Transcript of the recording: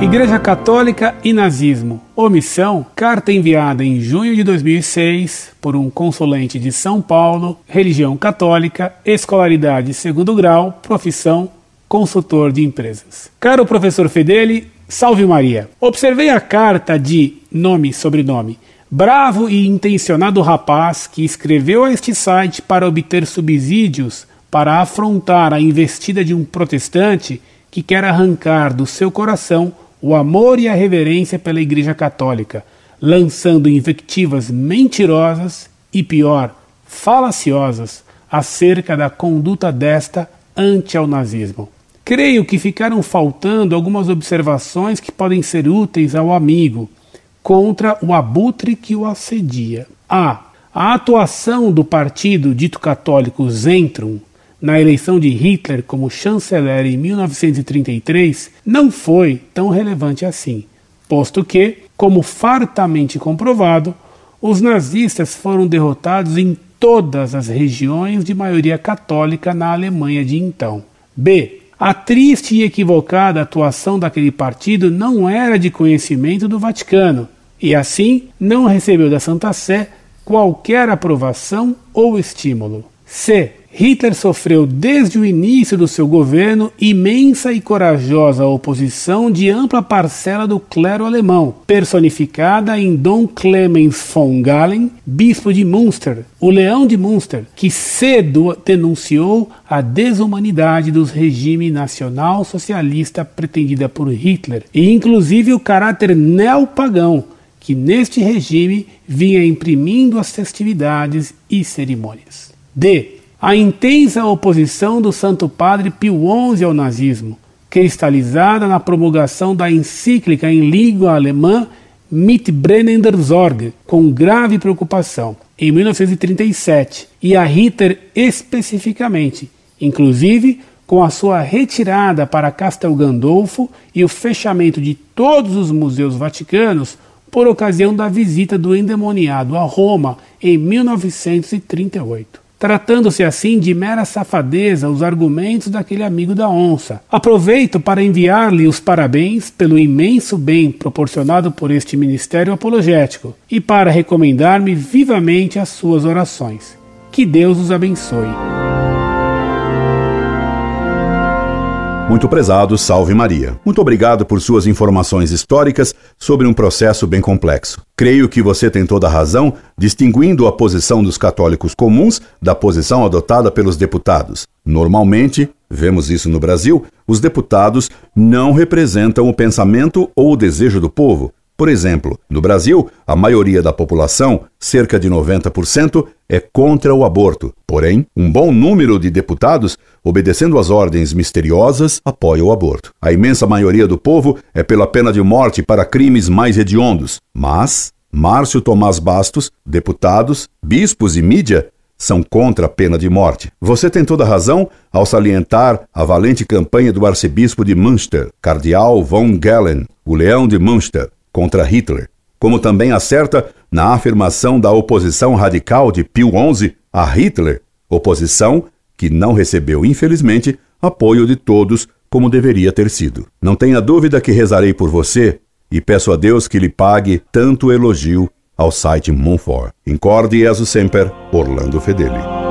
Igreja Católica e Nazismo. Omissão, carta enviada em junho de 2006 por um consulente de São Paulo, religião católica, escolaridade segundo grau, profissão consultor de empresas. Caro professor Fedeli, salve Maria. Observei a carta de nome e sobrenome. Bravo e intencionado rapaz que escreveu a este site para obter subsídios para afrontar a investida de um protestante que quer arrancar do seu coração o amor e a reverência pela Igreja Católica, lançando invectivas mentirosas e, pior, falaciosas acerca da conduta desta ante ao nazismo. Creio que ficaram faltando algumas observações que podem ser úteis ao amigo contra o abutre que o assedia. A. A atuação do partido dito católico Zentrum na eleição de Hitler como chanceler em 1933 não foi tão relevante assim, posto que, como fartamente comprovado, os nazistas foram derrotados em todas as regiões de maioria católica na Alemanha de então. B. A triste e equivocada atuação daquele partido não era de conhecimento do Vaticano, e assim não recebeu da Santa Sé qualquer aprovação ou estímulo. C. Hitler sofreu desde o início do seu governo imensa e corajosa oposição de ampla parcela do clero alemão, personificada em Dom Clemens von Galen, bispo de Münster, o Leão de Münster, que cedo denunciou a desumanidade dos regimes nacional-socialista pretendida por Hitler, e inclusive o caráter neopagão que neste regime vinha imprimindo as festividades e cerimônias. D a intensa oposição do Santo Padre Pio XI ao nazismo, cristalizada na promulgação da encíclica em língua alemã Mitbrennender Sorge, com grave preocupação, em 1937, e a Hitler especificamente, inclusive com a sua retirada para Castel Gandolfo e o fechamento de todos os museus vaticanos por ocasião da visita do endemoniado a Roma em 1938 tratando-se assim de mera safadeza os argumentos daquele amigo da onça. Aproveito para enviar-lhe os parabéns pelo imenso bem proporcionado por este ministério apologético e para recomendar-me vivamente as suas orações. Que Deus os abençoe. Muito prezado, salve Maria. Muito obrigado por suas informações históricas sobre um processo bem complexo. Creio que você tem toda a razão, distinguindo a posição dos católicos comuns da posição adotada pelos deputados. Normalmente, vemos isso no Brasil, os deputados não representam o pensamento ou o desejo do povo, por exemplo, no Brasil, a maioria da população, cerca de 90%, é contra o aborto. Porém, um bom número de deputados, obedecendo às ordens misteriosas, apoia o aborto. A imensa maioria do povo é pela pena de morte para crimes mais hediondos. Mas Márcio Tomás Bastos, deputados, bispos e mídia são contra a pena de morte. Você tem toda razão ao salientar a valente campanha do arcebispo de Münster, cardeal von Galen, o leão de Münster, contra Hitler, como também acerta na afirmação da oposição radical de Pio XI a Hitler, oposição que não recebeu, infelizmente, apoio de todos como deveria ter sido. Não tenha dúvida que rezarei por você e peço a Deus que lhe pague tanto elogio ao site Monfort. Incorde Jesus Semper, Orlando Fedeli.